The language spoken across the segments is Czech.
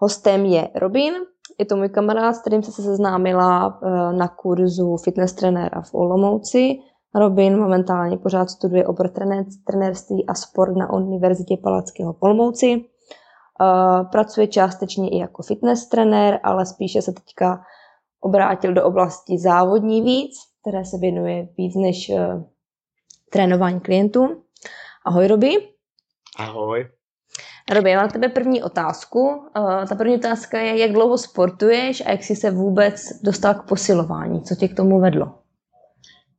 hostem je Robin. Je to můj kamarád, s kterým jsem se seznámila eh, na kurzu fitness trenéra v Olomouci. Robin momentálně pořád studuje obor trené- trenérství a sport na Univerzitě Palackého v Olomouci. Eh, Pracuje částečně i jako fitness trenér, ale spíše se teďka obrátil do oblasti závodní víc, které se věnuje víc než eh, trénování klientů. Ahoj, Robi. Ahoj. Robi, já mám na tebe první otázku. Uh, ta první otázka je, jak dlouho sportuješ a jak jsi se vůbec dostal k posilování? Co tě k tomu vedlo?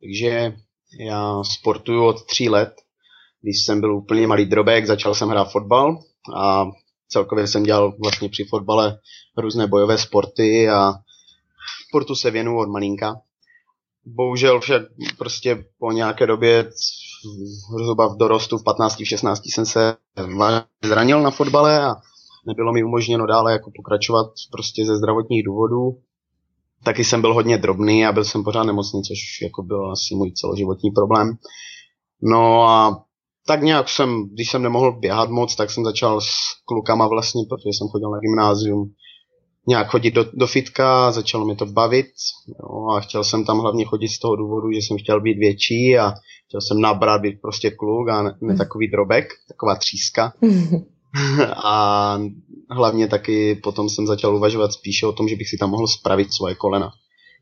Takže já sportuju od tří let. Když jsem byl úplně malý drobek, začal jsem hrát fotbal a celkově jsem dělal vlastně při fotbale různé bojové sporty a sportu se věnuju od malinka. Bohužel však prostě po nějaké době, zhruba v dorostu, v 15, v 16 jsem se zranil na fotbale a nebylo mi umožněno dále jako pokračovat prostě ze zdravotních důvodů. Taky jsem byl hodně drobný a byl jsem pořád nemocný, což jako byl asi můj celoživotní problém. No a tak nějak jsem, když jsem nemohl běhat moc, tak jsem začal s klukama vlastně, protože jsem chodil na gymnázium, nějak chodit do, do fitka, začalo mi to bavit jo, a chtěl jsem tam hlavně chodit z toho důvodu, že jsem chtěl být větší a chtěl jsem nabrat, být prostě kluk a ne, ne takový drobek, taková tříska. a hlavně taky potom jsem začal uvažovat spíše o tom, že bych si tam mohl spravit svoje kolena,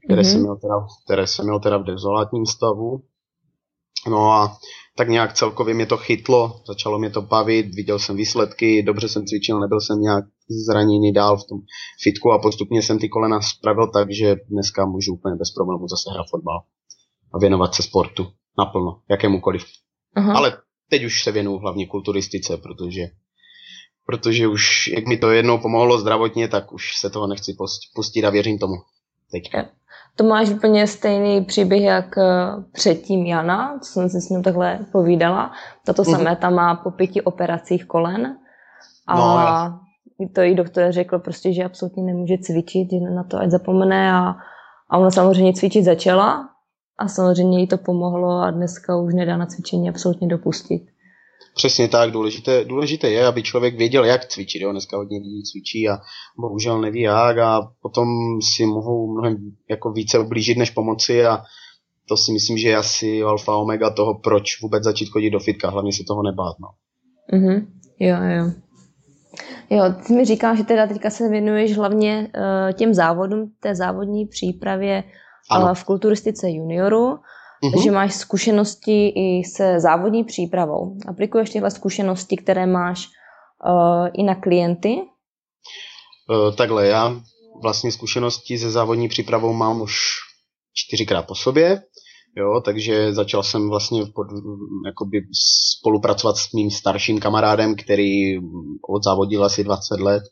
které, Mhm. jsem, měl teda, které jsem měl teda v dezolátním stavu. No a tak nějak celkově mě to chytlo, začalo mě to bavit, viděl jsem výsledky, dobře jsem cvičil, nebyl jsem nějak zraněný dál v tom fitku a postupně jsem ty kolena spravil tak, že dneska můžu úplně bez problémů zase hrát fotbal a věnovat se sportu naplno, jakémukoliv. Aha. Ale teď už se věnuju hlavně kulturistice, protože protože už, jak mi to jednou pomohlo zdravotně, tak už se toho nechci pustit a věřím tomu. Teďka. To máš úplně stejný příběh jak eh, předtím Jana, co jsem si s ním takhle povídala. Tato Mhm. samé tam má po pěti operacích kolen. A No, já- to jí doktor řekl prostě, že absolutně nemůže cvičit, že na to ať zapomene a, a ona samozřejmě cvičit začala a samozřejmě jí to pomohlo a dneska už nedá na cvičení absolutně dopustit. Přesně tak, důležité, důležité je, aby člověk věděl, jak cvičit. Jo? Dneska hodně lidí cvičí a bohužel neví jak a potom si mohou mnohem jako více ublížit než pomoci a to si myslím, že je asi alfa omega toho, proč vůbec začít chodit do fitka, hlavně se toho nebát. No. Mhm. Jo, jo. Jo, ty mi říkáš, že teda teďka se věnuješ hlavně uh, těm závodům, té závodní přípravě Ano. uh, v kulturistice junioru, Mhm. takže máš zkušenosti i se závodní přípravou. Aplikuješ tyhle zkušenosti, které máš uh, i na klienty? Uh, takhle, já vlastně zkušenosti se závodní přípravou mám už čtyřikrát po sobě, jo, takže začal jsem vlastně pod, jakoby spolupracovat s mým starším kamarádem, který odzávodil asi 20 let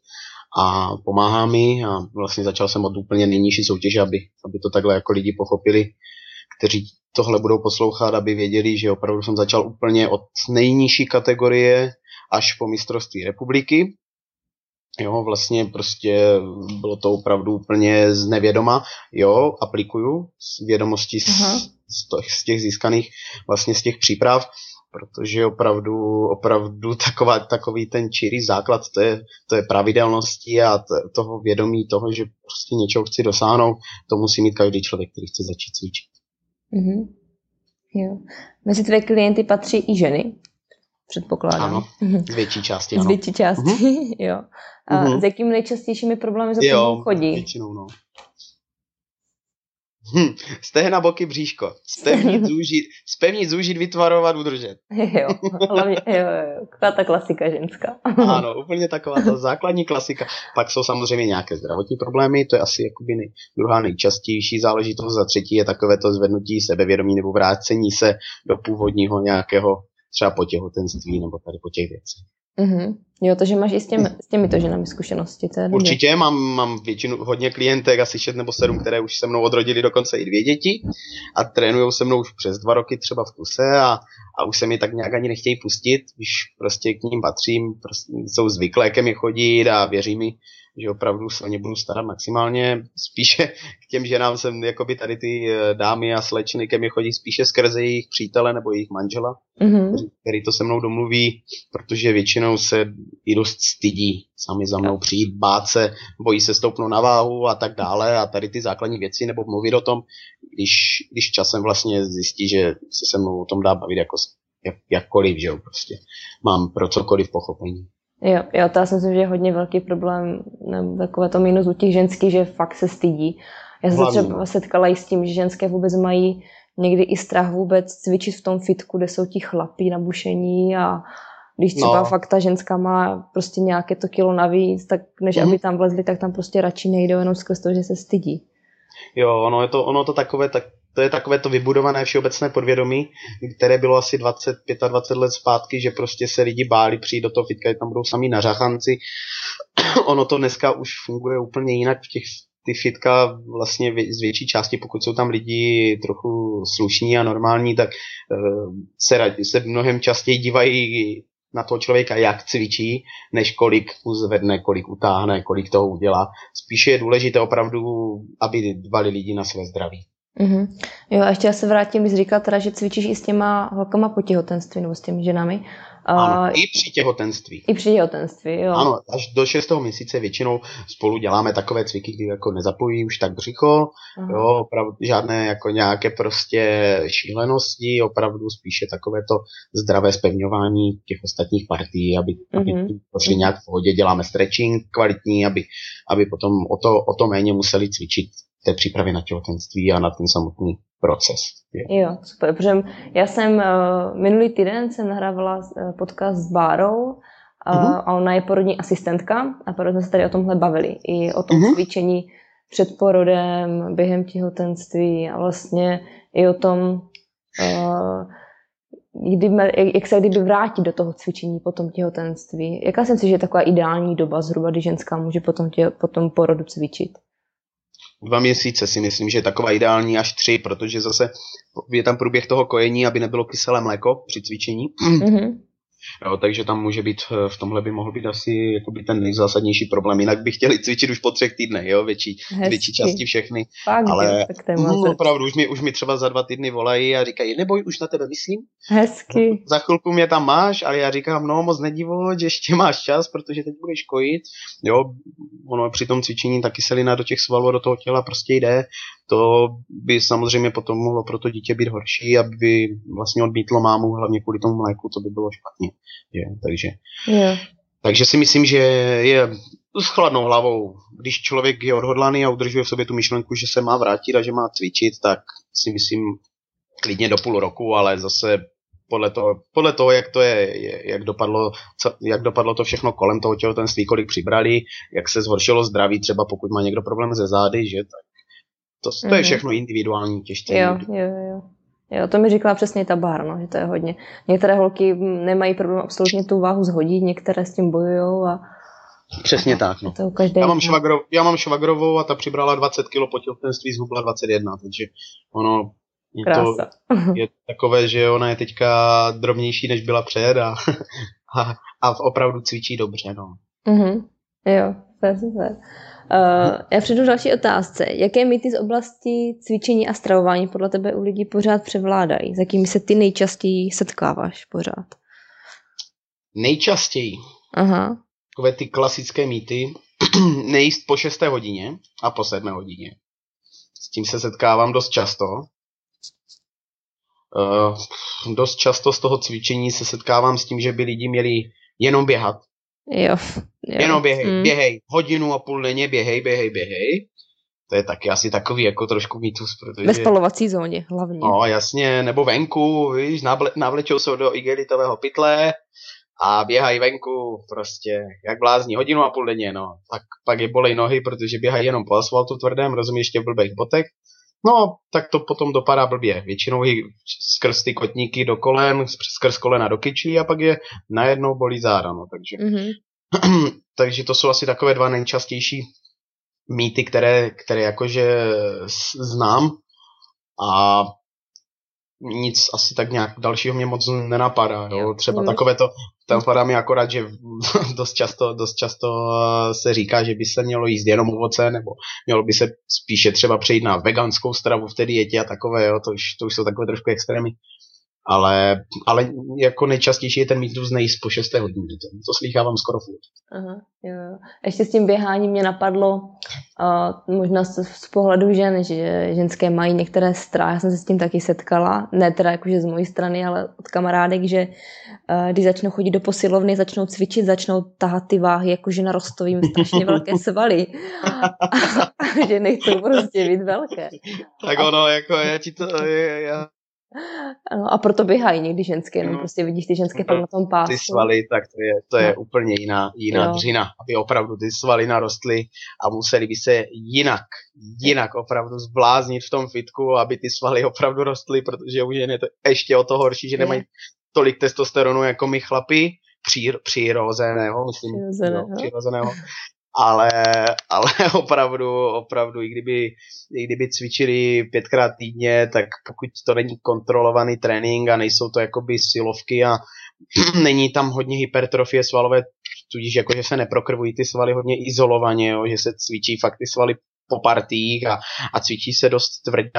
a pomáhá mi a vlastně začal jsem od úplně nejnižší soutěže, aby, aby to takhle jako lidi pochopili, kteří tohle budou poslouchat, aby věděli, že opravdu jsem začal úplně od nejnižší kategorie až po mistrovství republiky, Jo, vlastně prostě bylo to opravdu úplně z nevědoma. Jo, aplikuju z vědomostí z, Aha. z, těch, z těch získaných vlastně z těch příprav, protože opravdu, opravdu taková, takový ten čirý základ, to je, to je pravidelnosti a t, toho vědomí toho, že prostě něčeho chci dosáhnout, to musí mít každý člověk, který chce začít cvičit. Mhm. Jo. Mezi tvé klienty patří i ženy, předpokládám. Ano, z větší části, Z ano. větší části, jo. A Mhm. s jakými nejčastějšími problémy za Jo, chodí? většinou, no. Hm, stehna, boky, bříško. Spevnit, zúžit, spevnit, zúžit, vytvarovat, udržet. Jo, hlavně, jo, jo, jo. Taková ta klasika ženská. Ano, úplně taková ta základní klasika. Pak jsou samozřejmě nějaké zdravotní problémy, to je asi jakoby nej, druhá nejčastější záležitost. Za třetí je takové to zvednutí sebevědomí nebo vrácení se do původního nějakého třeba po těhotenství nebo tady po těch věcech. Mhm. Jo, takže máš i s, těmi, s těmito ženami zkušenosti. To je. Určitě mám, mám většinu, hodně klientek, asi 6 nebo 7, které už se mnou odrodili dokonce i dvě děti a trénují se mnou už přes dva roky třeba v kuse a, a už se mi tak nějak ani nechtějí pustit, když prostě k ním patřím, prostě jsou zvyklé ke mně chodit a věří mi, že opravdu se o ně budu starat maximálně. Spíše k těm ženám jsem, jakoby tady ty eh, dámy a slečny ke mně chodí spíše skrze jejich přítele nebo jejich manžela, Mhm. který to se mnou domluví, protože většinou se i dost stydí sami za mnou přijít, bát se, bojí se stoupnout na váhu a tak dále a tady ty základní věci, nebo mluvit o tom, když, když časem vlastně zjistí, že se se mnou o tom dá bavit jako jak, jakkoliv, že jo, prostě. Mám pro cokoliv pochopení. Jo, jo, to já si myslím, že je hodně velký problém, nebo takové to minus u těch ženských, že fakt se stydí. Já jsem se třeba setkala i s tím, že ženské vůbec mají někdy i strach vůbec cvičit v tom fitku, kde jsou ti chlapí nabušení a když třeba No. fakt ta ženská má prostě nějaké to kilo navíc, tak než Mhm. aby tam vlezli, tak tam prostě radši nejdou jenom skrz to, že se stydí. Jo, ono je to, ono to takové, tak, to je takové to vybudované všeobecné podvědomí, které bylo asi 20, 25 let zpátky, že prostě se lidi báli přijít do toho fitka, že tam budou sami nařachanci. ono to dneska už funguje úplně jinak v těch ty fitka vlastně z větší části, pokud jsou tam lidi trochu slušní a normální, tak uh, se, se mnohem častěji dívají na toho člověka, jak cvičí, než kolik uzvedne, kolik utáhne, kolik toho udělá. Spíše je důležité opravdu, aby dbali lidi na své zdraví. Mhm. Jo, a ještě já se vrátím, jsi říkal teda, že cvičíš i s těma holkama po těhotenství nebo s těmi ženami. Ano, i při těhotenství. I při těhotenství, jo. Ano, až do 6. měsíce většinou spolu děláme takové cviky, kdy jako nezapojí už tak břicho, Aha. jo, opravdu žádné jako nějaké prostě šílenosti, opravdu spíše takové to zdravé spevňování těch ostatních partí, aby, aby Mhm. pošli nějak v pohodě, děláme stretching kvalitní, aby, aby potom o to, o to méně museli cvičit té přípravě na těhotenství a na ten samotný proces. Jo. Jo, super, protože já jsem uh, minulý týden jsem nahrávala uh, podcast s Bárou uh, Mhm. a ona je porodní asistentka a proto jsme se tady o tomhle bavili. I o tom Mhm. cvičení před porodem, během těhotenství a vlastně i o tom, kdy, jak, se kdyby vrátit do toho cvičení po tom těhotenství. Jaká si myslíš, že je taková ideální doba zhruba, kdy ženská může potom, tě, potom porodu cvičit? Dva měsíce si myslím, že je taková ideální až tři, protože zase je tam průběh toho kojení, aby nebylo kyselé mléko při cvičení. Mhm. Jo, takže tam může být, eh, v tomhle by mohl být asi jakoby ten nejzásadnější problém. Jinak by chtěli cvičit už po třech týdnech, jo, větší, Hezky. větší části všechny. Fakt, Ale tak No, moc opravdu, už mi, už mi třeba za dva týdny volají a říkají, neboj, už na tebe myslím. hezky. Za chvilku mě tam máš, ale já říkám, no moc že ještě máš čas, protože teď budeš kojit. Jo, ono při tom cvičení ta kyselina do těch svalů do toho těla prostě jde. To by samozřejmě potom mohlo pro to dítě být horší, aby vlastně odmítlo mámu, hlavně kvůli tomu mléku, to by bylo špatně. Jo, takže, Jo. takže si myslím, že je s chladnou hlavou. Když člověk je odhodlaný a udržuje v sobě tu myšlenku, že se má vrátit a že má cvičit, tak si myslím klidně do půl roku, ale zase podle toho, podle toho jak to je, je- jak dopadlo, co, jak dopadlo to všechno kolem toho těhotenství, kolik přibrali, jak se zhoršilo zdraví, třeba pokud má někdo problém ze zády, že tak to, to je Mhm. všechno individuální těžké. Jo, jo, jo. Jo, to mi říkala přesně ta Bár, no, že to je hodně. Některé holky nemají problém absolutně tu váhu zhodit, některé s tím bojují a Přesně tak, no. to je každé. Já mám, švagro, já mám švagrovou a ta přibrala 20 kg po těhotenství, zhubla 21, takže ono je to, je takové, že ona je teďka drobnější, než byla před a, a, a opravdu cvičí dobře, no. Mhm. Jo, super, super. Uh, já přijdu k další otázce. Jaké mýty z oblasti cvičení a stravování podle tebe u lidí pořád převládají? S jakými se ty nejčastěji setkáváš pořád? Nejčastěji Aha. takové ty klasické mýty, nejíst po 6. hodině a po 7. hodině. S tím se setkávám dost často. Uh, dost často z toho cvičení se setkávám s tím, že by lidi měli jenom běhat. Jo. jo. Jenom běhej, Mm. běhej, hodinu a půl denně běhej, běhej, běhej. To je taky asi takový jako trošku mýtus, protože... Ve spalovací zóně hlavně. No jasně, nebo venku, víš, navle, navlečou se do igelitového pytle a běhají venku prostě jak blázni hodinu a půl denně, no. Tak pak je bolej nohy, protože běhají jenom po asfaltu tvrdém, rozumíš, ještě v blbých botech. No, tak to potom dopadá blbě. Většinou i skrz ty kotníky do kolen, skrz kolena do kyčí a pak je najednou bolí záda, no. Takže Mhm. takže to jsou asi takové dva nejčastější mýty, které, které jakože znám a nic asi tak nějak dalšího mě moc nenapadá. Jo? Třeba takové to, tam padá mi akorát, že dost často, dost často eh, se říká, že by se mělo jíst jenom ovoce, nebo mělo by se spíše třeba přejít na veganskou stravu v té dietě a takové, jo? To, už, to už jsou takové trošku extrémy ale, ale jako nejčastější je ten mýtus nejíst po 6. hodině. To, to slýchávám skoro furt. Aha, jo. Ještě s tím běháním mě napadlo uh, možná z, z pohledu žen, že ženské mají některé strach. Já jsem se s tím taky setkala, ne teda jakože z mojí strany, ale od kamarádek, že uh, když začnou chodit do posilovny, začnou cvičit, začnou tahat ty váhy, jakože na rostovým strašně velké svaly. a, že nechcou prostě být velké. Tak ono, jako já ti to, já ano, a proto běhají někdy ženské, jenom no. prostě vidíš ty ženské no, na tom pásu. Ty svaly, tak to je, to je no. úplně jiná, jiná jo. dřina, aby opravdu ty svaly narostly a museli by se jinak, jinak opravdu zbláznit v tom fitku, aby ty svaly opravdu rostly, protože u žen je to ještě o to horší, že nemají tolik testosteronu jako my chlapi, přír, přirozeného, myslím, přirozeného. No, přirozeného ale, ale opravdu, opravdu, i kdyby, i kdyby cvičili pětkrát týdně, tak pokud to není kontrolovaný trénink a nejsou to jakoby silovky a není tam hodně hypertrofie svalové, tudíž jako, že se neprokrvují ty svaly hodně izolovaně, jo, že se cvičí fakt ty svaly po partích a, a cvičí se dost tvrdě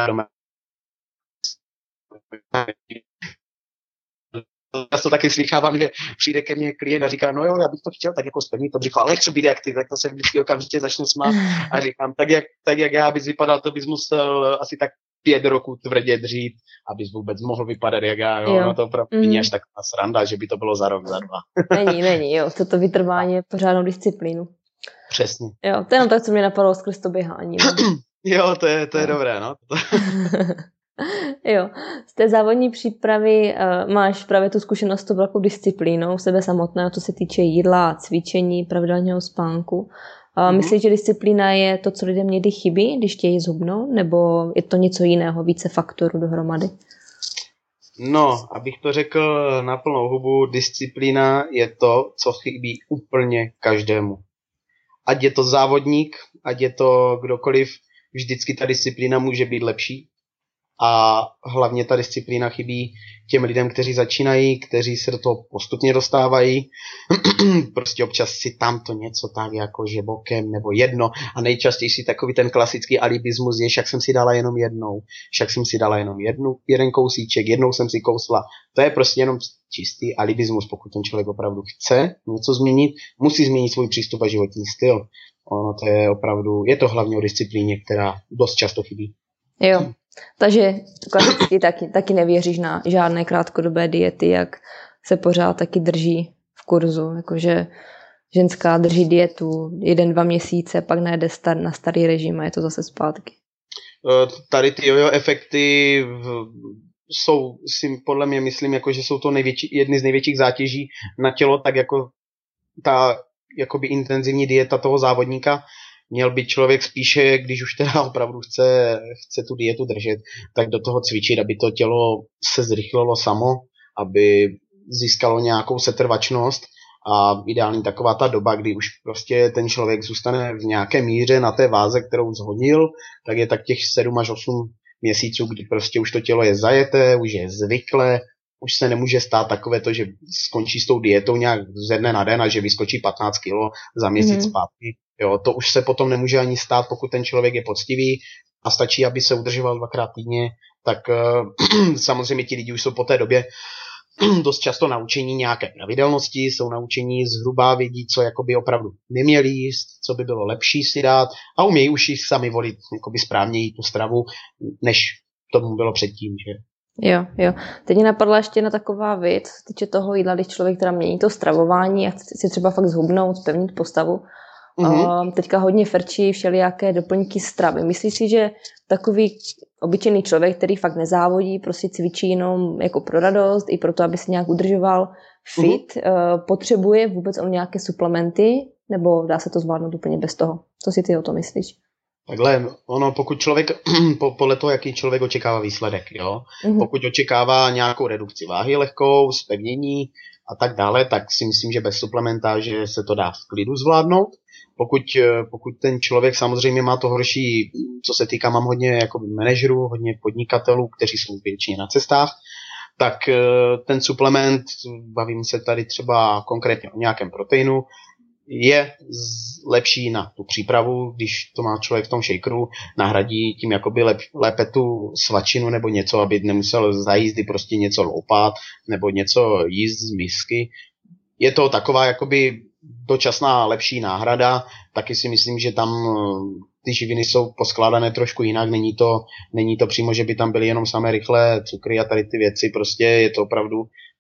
já to taky slychávám, že přijde ke mně klient a říká, no jo, já bych to chtěl tak jako spevnit to břicho, ale jak to být jak ty, tak to se vždycky okamžitě začne smát a říkám, tak jak, tak jak já bys vypadal, to bys musel asi tak pět roků tvrdě dřít, abys vůbec mohl vypadat jak já, jo, jo. no to opravdu mm. není až tak sranda, že by to bylo za rok, za dva. není, není, jo, toto vytrvání je pořádnou disciplínu. Přesně. Jo, to je jenom tak, co mě napadlo skrz to běhání. No. jo, to je, to je dobré, no. jo, z té závodní přípravy uh, máš právě tu zkušenost s tou velkou disciplínou sebe samotného, co se týče jídla, cvičení, pravidelného spánku. Uh, mm-hmm. Myslíš, že disciplína je to, co lidem někdy chybí, když chtějí zhubnout, nebo je to něco jiného, více faktorů dohromady? No, abych to řekl na plnou hubu, disciplína je to, co chybí úplně každému. Ať je to závodník, ať je to kdokoliv, vždycky ta disciplína může být lepší a hlavně ta disciplína chybí těm lidem, kteří začínají, kteří se do toho postupně dostávají. prostě občas si tam to něco tak jako že bokem nebo jedno a nejčastější takový ten klasický alibismus je, však jsem si dala jenom jednou, však jsem si dala jenom jednu, jeden kousíček, jednou jsem si kousla. To je prostě jenom čistý alibismus, pokud ten člověk opravdu chce něco změnit, musí změnit svůj přístup a životní styl. Ono to je opravdu, je to hlavně o disciplíně, která dost často chybí. Jo, takže klasicky taky, taky nevěříš na žádné krátkodobé diety, jak se pořád taky drží v kurzu, jakože ženská drží dietu jeden, dva měsíce, pak najde star, na starý režim a je to zase zpátky. E, tady ty jojo efekty jsou, si podle mě myslím, jako, že jsou to největší, jedny z největších zátěží na tělo, tak jako ta jakoby intenzivní dieta toho závodníka, měl by člověk spíše, když už teda opravdu chce, chce tu dietu držet, tak do toho cvičit, aby to tělo se zrychlilo samo, aby získalo nějakou setrvačnost a ideální taková ta doba, kdy už prostě ten člověk zůstane v nějaké míře na té váze, kterou zhodil, tak je tak těch 7 až 8 měsíců, kdy prostě už to tělo je zajeté, už je zvyklé, už se nemůže stát takové to, že skončí s tou dietou nějak ze dne na den a že vyskočí 15 kilo za měsíc mm. zpátky. Jo, to už se potom nemůže ani stát, pokud ten člověk je poctivý a stačí, aby se udržoval dvakrát týdně, tak uh, samozřejmě ti lidi už jsou po té době dost často naučení nějaké pravidelnosti, jsou naučení zhruba vědí, co jakoby opravdu neměli jíst, co by bylo lepší si dát a umějí už si sami volit jakoby správně tu stravu, než tomu bylo předtím, že Jo, jo. Teď mě napadla ještě na taková věc, týče toho jídla, když člověk teda mění to stravování a chce si třeba fakt zhubnout, spevnit postavu. Mm-hmm. Teďka hodně frčí všelijaké doplňky stravy. Myslíš si, že takový obyčejný člověk, který fakt nezávodí, prostě cvičí jenom jako pro radost, i proto, aby se nějak udržoval fit, mm-hmm. potřebuje vůbec on nějaké suplementy, nebo dá se to zvládnout úplně bez toho? Co si ty o to myslíš? Takhle, ono, pokud člověk, po, podle toho, jaký člověk očekává výsledek, jo, mm-hmm. pokud očekává nějakou redukci váhy lehkou, spevnění a tak dále, tak si myslím, že bez suplementáže se to dá v klidu zvládnout. Pokud, eh, pokud ten člověk samozřejmě má to horší, co se týká, mám hodně jako manažerů, hodně podnikatelů, kteří jsou většině na cestách, tak eh, ten suplement, bavím se tady třeba konkrétně o nějakém proteinu, je lepší na tu přípravu, když to má člověk v tom shakeru, nahradí tím jakoby lep, lépe tu svačinu nebo něco, aby nemusel za jízdy prostě něco loupat nebo něco jíst z misky. Je to taková jakoby dočasná lepší náhrada, taky si myslím, že tam ty živiny jsou poskládané trošku jinak, není to, není to přímo, že by tam byly jenom samé rychlé cukry a tady ty věci, prostě je to opravdu,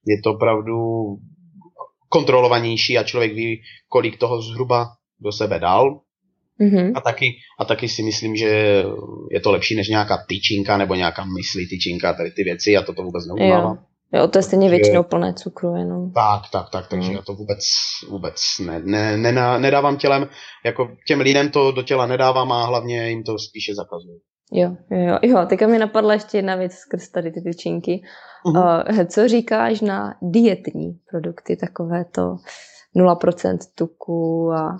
je to opravdu kontrolovanější a člověk ví, kolik toho zhruba do sebe dal. Mm-hmm. A, taky, a taky si myslím, že je to lepší než nějaká tyčinka nebo nějaká myslí tyčinka, tady ty věci, já to, to vůbec neumávám. Jo, to je stejně většinou plné cukru jenom. Tak, tak, tak, takže mm. já to vůbec, vůbec ne, ne, ne, nedávám tělem, jako těm lidem to do těla nedávám a hlavně jim to spíše zakazuju. Jo, jo, jo. Teďka mi napadla ještě jedna věc skrz tady ty tyčinky. Uh-huh. Uh, co říkáš na dietní produkty, takové to 0% tuku a,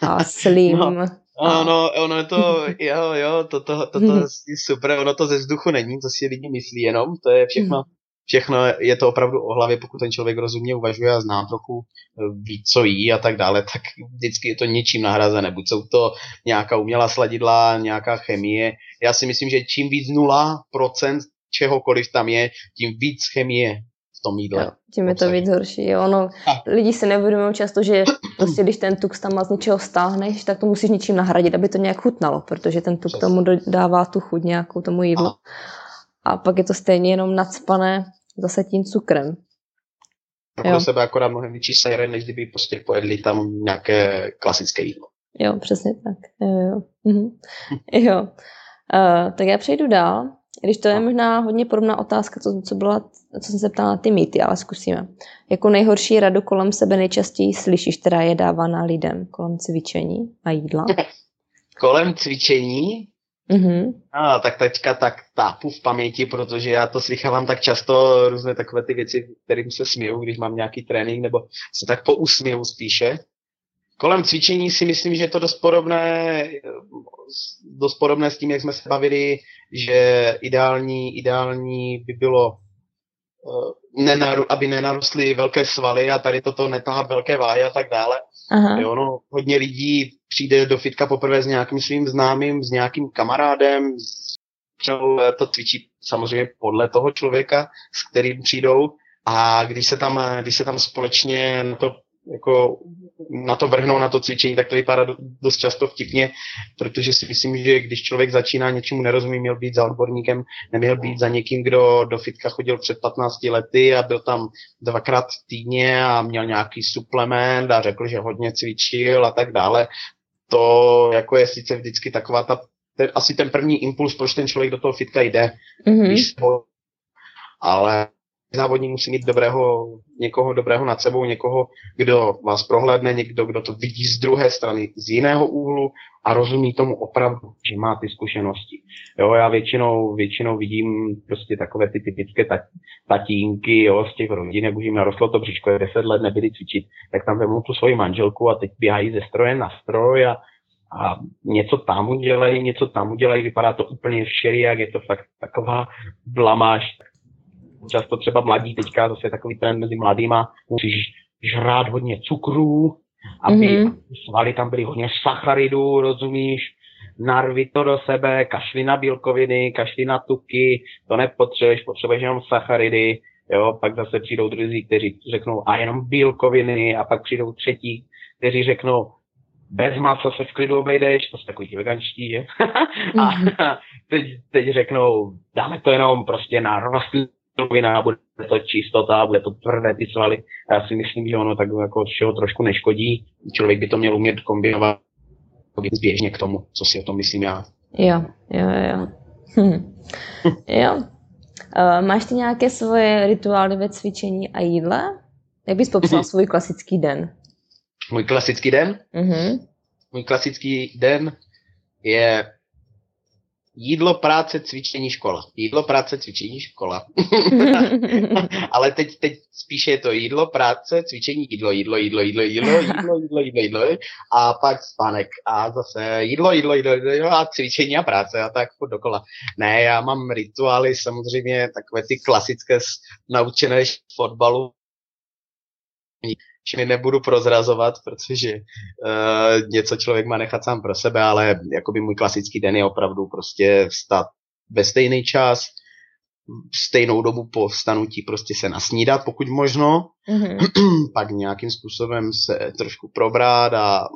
a slim? No. Ano, ono je to, jo, jo, to, to, to, to je super, ono to ze vzduchu není, to si lidi myslí jenom, to je všechno, všechno je to opravdu o hlavě, pokud ten člověk rozumně uvažuje a zná trochu, eh, ví, co jí a tak dále, tak vždycky je to něčím nahrazené. Buď jsou to nějaká umělá sladidla, nějaká chemie. Já si myslím, že čím víc 0% čehokoliv tam je, tím víc chemie v tom jídle. Jo, tím je to víc horší. Jo. Ono, lidi si neuvědomují často, že prostě když ten tuk tam z něčeho stáhneš, tak to musíš něčím nahradit, aby to nějak chutnalo, protože ten tuk Přesně. tomu dává tu chuť nějakou tomu jídlu. Aha. A pak je to stejně jenom nadspané zase tím cukrem. Pro sebe akorát mnohem větší sejre, než kdyby prostě pojedli tam nějaké klasické jídlo. Jo, přesně tak. Jo, jo. Mhm. jo. Uh, tak já přejdu dál. Když to je možná hodně podobná otázka, co, co, byla, co jsem se ptala na ty mýty, ale zkusíme. Jako nejhorší radu kolem sebe nejčastěji slyšíš, která je dávána lidem kolem cvičení a jídla? kolem cvičení? Mm-hmm. A, tak teďka tak tápu v paměti, protože já to slychávám tak často, různé takové ty věci, kterým se směju, když mám nějaký trénink, nebo se tak pousměju spíše. Kolem cvičení si myslím, že je to dost podobné, dost podobné s tím, jak jsme se bavili, že ideální, ideální by bylo, eh, nenaru, aby nenarostly velké svaly a tady toto netáhat velké váhy a tak dále. Aha. Jo, no, hodně lidí přijde do fitka poprvé s nějakým svým známým, s nějakým kamarádem, to cvičí samozřejmě podle toho člověka, s kterým přijdou a když se tam, když se tam společně na to jako na to vrhnou, na to cvičení, tak to vypadá dost často vtipně, protože si myslím, že když člověk začíná něčemu nerozumí, měl být za odborníkem, neměl být za někým, kdo do fitka chodil před 15 lety a byl tam dvakrát týdně a měl nějaký suplement a řekl, že hodně cvičil a tak dále. To jako je sice vždycky taková ta, ten, asi ten první impuls, proč ten člověk do toho fitka jde, mm-hmm. když ho, ale závodník musí mít dobrého, někoho dobrého nad sebou, někoho, kdo vás prohlédne, někdo, kdo to vidí z druhé strany, z jiného úhlu a rozumí tomu opravdu, že má ty zkušenosti. Jo, já většinou, většinou vidím prostě takové ty typické tatínky, jo, z těch rodin, jak už jim narostlo to břiško, je 10 let nebyli cvičit, tak tam vemou tu svoji manželku a teď běhají ze stroje na stroj a a něco tam udělají, něco tam udělají, vypadá to úplně všelijak, je to fakt taková blamáž, často třeba mladí teďka, zase je takový trend mezi mladýma, musíš žrát hodně cukrů, aby mm-hmm. svaly tam byly hodně sacharidů, rozumíš, narvi to do sebe, kašli na bílkoviny, kašli na tuky, to nepotřebuješ, potřebuješ jenom sacharidy, jo, pak zase přijdou druzí, kteří řeknou a jenom bílkoviny a pak přijdou třetí, kteří řeknou bez masa se v klidu obejdeš, to jsou takový ti veganští, že? a mhm. teď, teď řeknou, dáme to jenom prostě na rostlinu surovina, bude to čistota, bude to tvrdé ty svaly. Já si myslím, že ono tak jako všeho trošku neškodí. Člověk by to měl umět kombinovat zběžně k tomu, co si o tom myslím já. Jo, jo, jo. Hm. jo. Uh, máš ty nějaké svoje rituály ve cvičení a jídle? Jak bys popsal svůj klasický den? Můj klasický den? Mm-hmm. Můj klasický den je jídlo, práce, cvičení, škola. Jídlo, práce, cvičení, škola. Ale teď, teď spíše je to jídlo, práce, cvičení, jídlo, jídlo, jídlo, jídlo, jídlo, jídlo, jídlo, jídlo, jídlo, a pak spánek a zase jídlo, jídlo, jídlo, jídlo a cvičení a práce a tak furt dokola. Ne, já mám rituály samozřejmě takové ty klasické naučené fotbalu, mi nebudu prozrazovat, protože uh, něco člověk má nechat sám pro sebe, ale jakoby můj klasický den je opravdu prostě vstat ve stejný čas, stejnou dobu po vstanutí prostě se nasnídat, pokud možno, mm-hmm. pak nějakým způsobem se trošku probrat a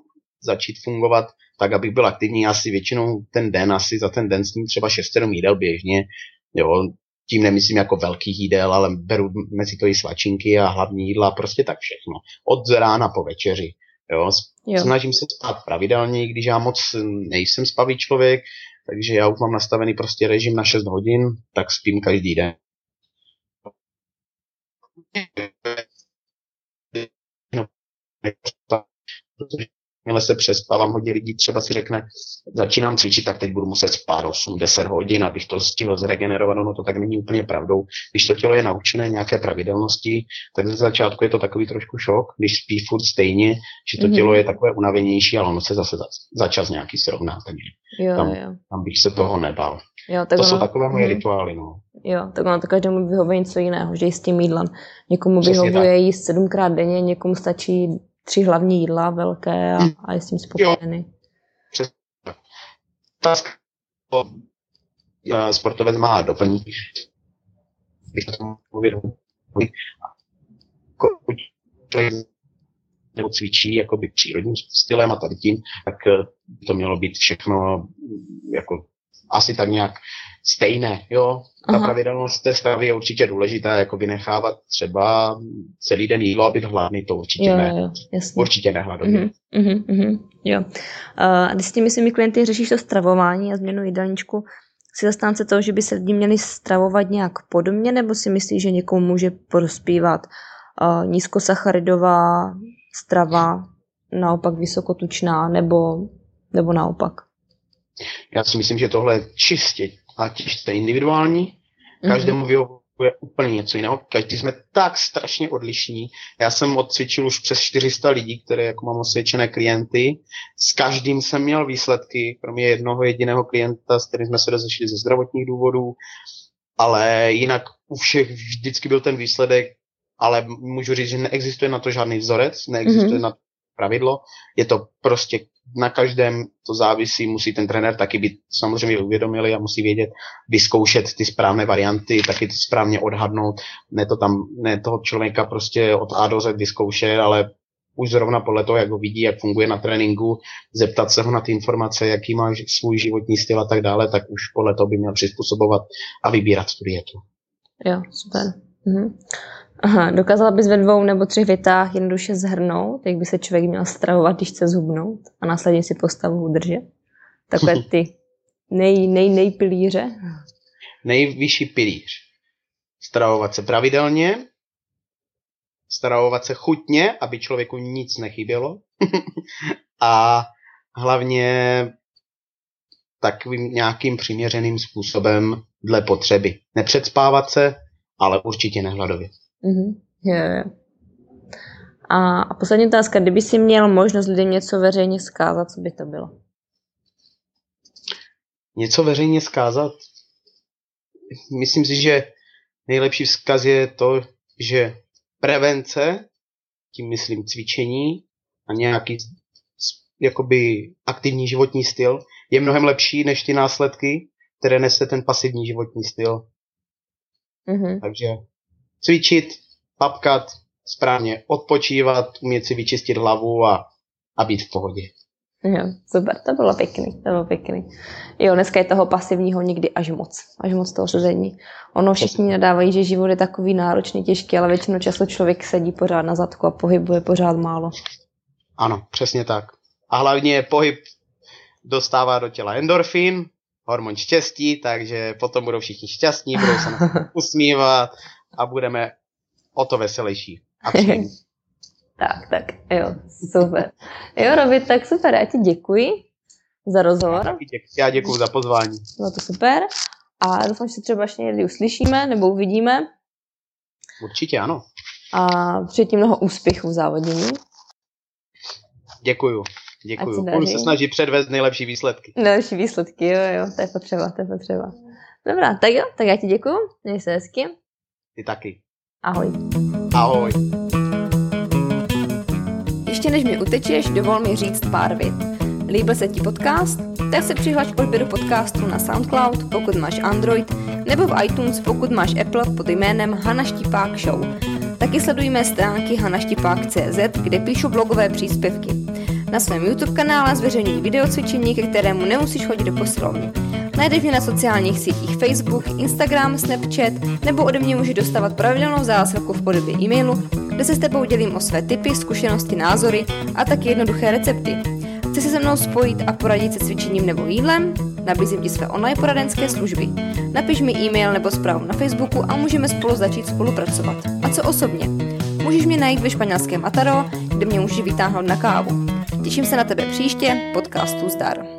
začít fungovat tak, abych byl aktivní. Asi většinou ten den, asi za ten den s ním třeba 6 jídel běžně, jo, tím nemyslím jako velký jídel, ale beru mezi to i svačinky a hlavní jídla, prostě tak všechno. Od rána po večeři. Jo. jo. Snažím se spát pravidelně, když já moc nejsem spavý člověk, takže já už mám nastavený prostě režim na 6 hodin, tak spím každý den. No, jakmile se přespávám, hodně lidí třeba si řekne, začínám cvičit, tak teď budu muset spát 8-10 hodin, abych to stihl zregenerovat, no to tak není úplně pravdou. Když to tělo je naučené nějaké pravidelnosti, tak ze začátku je to takový trošku šok, když spí furt stejně, že to mm-hmm. tělo je takové unavenější, ale ono se zase za, za čas nějaký srovná, takže jo, tam, jo. tam bych se toho nebal. Jo, tak to ono, jsou takové moje mm. rituály, no. Jo, tak ono to každému vyhovuje něco jiného, že s tím jídlem. Někomu Přesně vyhovuje tak. jíst sedmkrát denně, někomu stačí tři hlavní jídla velké a, a je s tím spokojený. sportovec má doplní. Když to nebo cvičí jakoby přírodním stylem a tady tím, tak eh, to mělo být všechno jako asi tak nějak stejné, jo. Ta Aha. pravidelnost té stravy je určitě důležitá, jako vynechávat třeba celý den jídlo a být hladný, to určitě jo, ne. Jo. Určitě nehladově. Uh-huh, uh-huh, uh-huh, jo. A když s těmi svými klienty řešíš to stravování a změnu jídelníčku, si zastánce toho, že by se lidi měli stravovat nějak podobně, nebo si myslíš, že někomu může prospívat uh, nízkosacharidová strava, naopak vysokotučná, nebo, nebo naopak? Já si myslím, že tohle je čistě a čistě individuální. Mhm. Každému vyhovuje úplně něco jiného. Každý jsme tak strašně odlišní. Já jsem odcvičil už přes 400 lidí, které jako mám osvědčené klienty. S každým jsem měl výsledky, kromě jednoho jediného klienta, s kterým jsme se rozešli ze zdravotních důvodů. Ale jinak u všech vždycky byl ten výsledek ale můžu říct, že neexistuje na to žádný vzorec, neexistuje mm-hmm. na to pravidlo. Je to prostě na každém to závisí, musí ten trenér taky být samozřejmě uvědomili a musí vědět, vyzkoušet ty správné varianty, taky ty správně odhadnout, ne, to tam, ne toho člověka prostě od A do Z vyzkoušet, ale už zrovna podle toho, jak ho vidí, jak funguje na tréninku, zeptat se ho na ty informace, jaký má svůj životní styl a tak dále, tak už podle toho by měl přizpůsobovat a vybírat tu dietu. Jo, super. Mhm. Aha, dokázala bys ve dvou nebo třech větách jednoduše zhrnout, jak by se člověk měl stravovat, když chce zhubnout a následně si postavu udržet? Takové ty nej, nej, nej pilíře. Nejvyšší pilíř. Stravovat se pravidelně, stravovat se chutně, aby člověku nic nechybělo a hlavně takovým nějakým přiměřeným způsobem dle potřeby. Nepředspávat se, ale určitě nehladově. Mm-hmm. Jo, jo. A, a poslední otázka, kdyby si měl možnost lidem něco veřejně zkázat, co by to bylo? Něco veřejně zkázat? Myslím si, že nejlepší vzkaz je to, že prevence, tím myslím cvičení a nějaký jakoby aktivní životní styl, je mnohem lepší než ty následky, které nese ten pasivní životní styl. Mm-hmm. Takže cvičit, papkat, správně odpočívat, umět si vyčistit hlavu a, a být v pohodě. Jo, super, to bylo pěkný, to bylo pěkný. Jo, dneska je toho pasivního někdy až moc, až moc toho sezení. Ono všichni nadávají, že život je takový náročný, těžký, ale většinou času člověk sedí pořád na zadku a pohybuje pořád málo. Ano, přesně tak. A hlavně pohyb dostává do těla endorfin, hormon štěstí, takže potom budou všichni šťastní, budou se na usmívat a budeme o to veselější. A tak, tak, jo, super. Jo, Robi, tak super, já ti děkuji. za rozhovor. Já děkuji za pozvání. Bylo to super. A doufám, že se třeba ještě někdy uslyšíme nebo uvidíme. Určitě ano. A přeji ti mnoho úspěchů v závodění. Děkuju. Děkuju. se Budu se snažit předvést nejlepší výsledky. Další výsledky, jo, jo, to je potřeba, to je potřeba. Dobrá, tak jo, tak já ti děkuju, měj se hezky. Ty taky. Ahoj. Ahoj. Ještě než mi utečeš, dovol mi říct pár vět. Líbil se ti podcast? Tak se přihlaš k odběru podcastu na SoundCloud, pokud máš Android, nebo v iTunes, pokud máš Apple pod jménem Hana Štipák Show. Taky sledujme stránky hanaštipák.cz, kde píšu blogové příspěvky. Na svém YouTube kanále zveřejňuji videocvičení, ke kterému nemusíš chodit do posilovny. Najdeš mě na sociálních sítích Facebook, Instagram, Snapchat nebo ode mě můžeš dostávat pravidelnou zásilku v podobě e-mailu, kde se s tebou dělím o své tipy, zkušenosti, názory a taky jednoduché recepty. Chci se se mnou spojit a poradit se cvičením nebo jídlem? Nabízím ti své online poradenské služby. Napiš mi e-mail nebo zprávu na Facebooku a můžeme spolu začít spolupracovat. A co osobně? Můžeš mě najít ve španělském Ataro, kde mě můžeš vytáhnout na kávu. Těším se na tebe příště, podcastu Zdar.